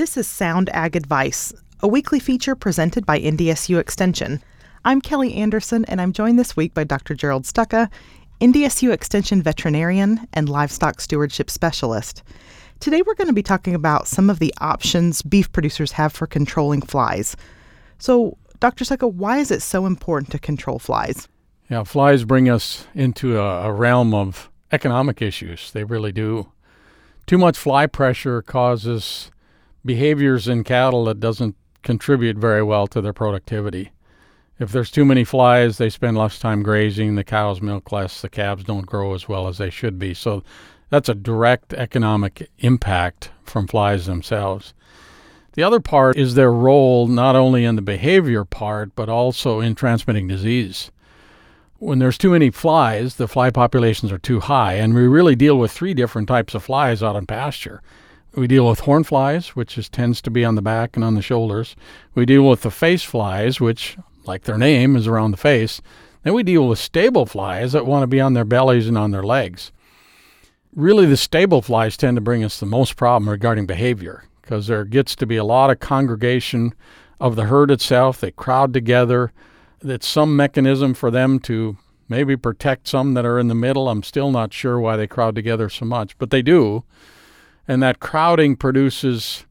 This is Sound Ag Advice, a weekly feature presented by NDSU Extension. I'm Kelly Anderson, and I'm joined this week by Dr. Gerald Stokka, NDSU Extension veterinarian and livestock stewardship specialist. Today, we're going to be talking about some of the options beef producers have for controlling flies. So, Dr. Stokka, why is it so important to control flies? Yeah, flies bring us into a, a realm of economic issues. They really do. Too much fly pressure causes behaviors in cattle that doesn't contribute very well to their productivity. If there's too many flies, they spend less time grazing, the cows milk less, the calves don't grow as well as they should be. So that's a direct economic impact from flies themselves. The other part is their role not only in the behavior part, but also in transmitting disease. When there's too many flies, the fly populations are too high, and we really deal with three different types of flies out in pasture. We deal with horn flies, which is, tends to be on the back and on the shoulders. We deal with the face flies, which, like their name, is around the face. Then we deal with stable flies that want to be on their bellies and on their legs. Really, the stable flies tend to bring us the most problem regarding behavior because there gets to be a lot of congregation of the herd itself. They crowd together. It's some mechanism for them to maybe protect some that are in the middle. I'm still not sure why they crowd together so much, but they do. And that crowding produces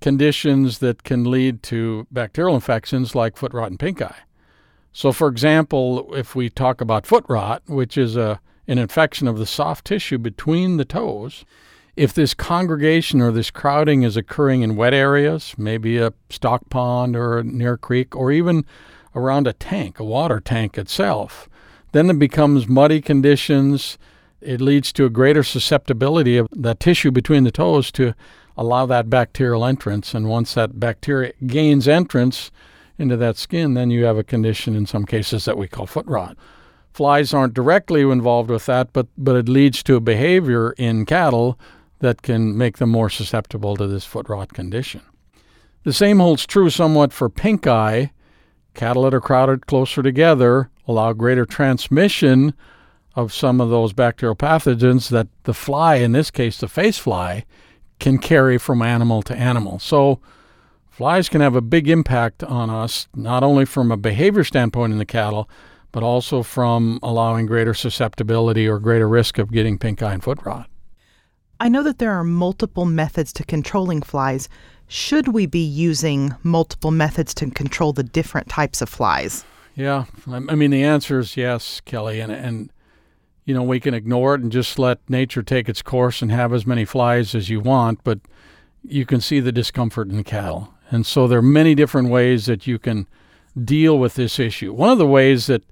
conditions that can lead to bacterial infections like foot rot and pink eye. So, for example, if we talk about foot rot, which is a, an infection of the soft tissue between the toes, if this congregation or this crowding is occurring in wet areas, maybe a stock pond or near a creek, or even around a tank, a water tank itself, then it becomes muddy conditions it leads to a greater susceptibility of the tissue between the toes to allow that bacterial entrance. And once that bacteria gains entrance into that skin, then you have a condition in some cases that we call foot rot. Flies aren't directly involved with that, but, but it leads to a behavior in cattle that can make them more susceptible to this foot rot condition. The same holds true somewhat for pink eye. Cattle that are crowded closer together allow greater transmission of some of those bacterial pathogens that the fly, in this case the face fly, can carry from animal to animal. So flies can have a big impact on us, not only from a behavior standpoint in the cattle, but also from allowing greater susceptibility or greater risk of getting pink eye and foot rot. I know that there are multiple methods to controlling flies. Should we be using multiple methods to control the different types of flies? Yeah, I mean the answer is yes, Kelly, and and you know, we can ignore it and just let nature take its course and have as many flies as you want, but you can see the discomfort in the cattle. And so there are many different ways that you can deal with this issue. One of the ways that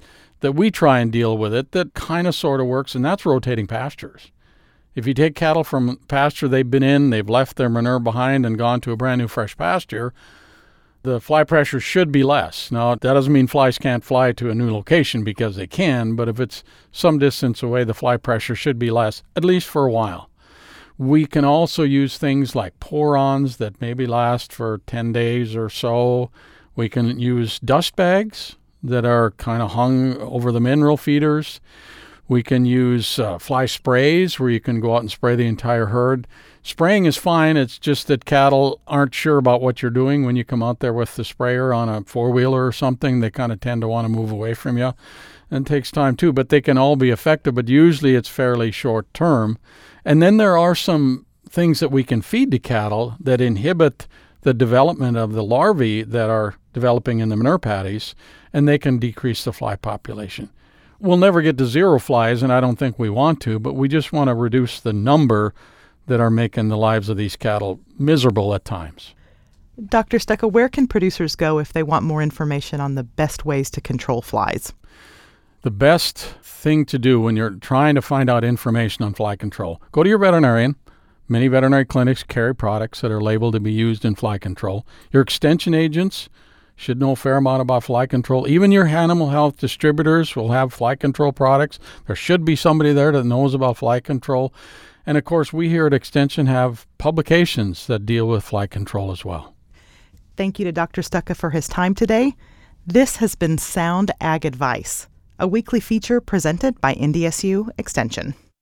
that we try and deal with it that kind of sort of works and that's rotating pastures. If you take cattle from pasture they've been in, they've left their manure behind and gone to a brand new fresh pasture, the fly pressure should be less. Now, that doesn't mean flies can't fly to a new location because they can, but if it's some distance away, the fly pressure should be less, at least for a while. We can also use things like pour-ons that maybe last for 10 days or so. We can use dust bags that are kind of hung over the mineral feeders. We can use uh, fly sprays where you can go out and spray the entire herd. Spraying is fine. It's just that cattle aren't sure about what you're doing when you come out there with the sprayer on a four wheeler or something. They kind of tend to want to move away from you. And it takes time too, but they can all be effective, but usually it's fairly short term. And then there are some things that we can feed to cattle that inhibit the development of the larvae that are developing in the manure patties, and they can decrease the fly population. We'll never get to zero flies, and I don't think we want to, but we just want to reduce the number that are making the lives of these cattle miserable at times. Dr. Stokka, where can producers go if they want more information on the best ways to control flies? The best thing to do when you're trying to find out information on fly control, go to your veterinarian. Many veterinary clinics carry products that are labeled to be used in fly control. Your extension agents should know a fair amount about fly control. Even your animal health distributors will have fly control products. There should be somebody there that knows about fly control. And of course, we here at Extension have publications that deal with fly control as well. Thank you to Dr. Stokka for his time today. This has been Sound Ag Advice, a weekly feature presented by NDSU Extension.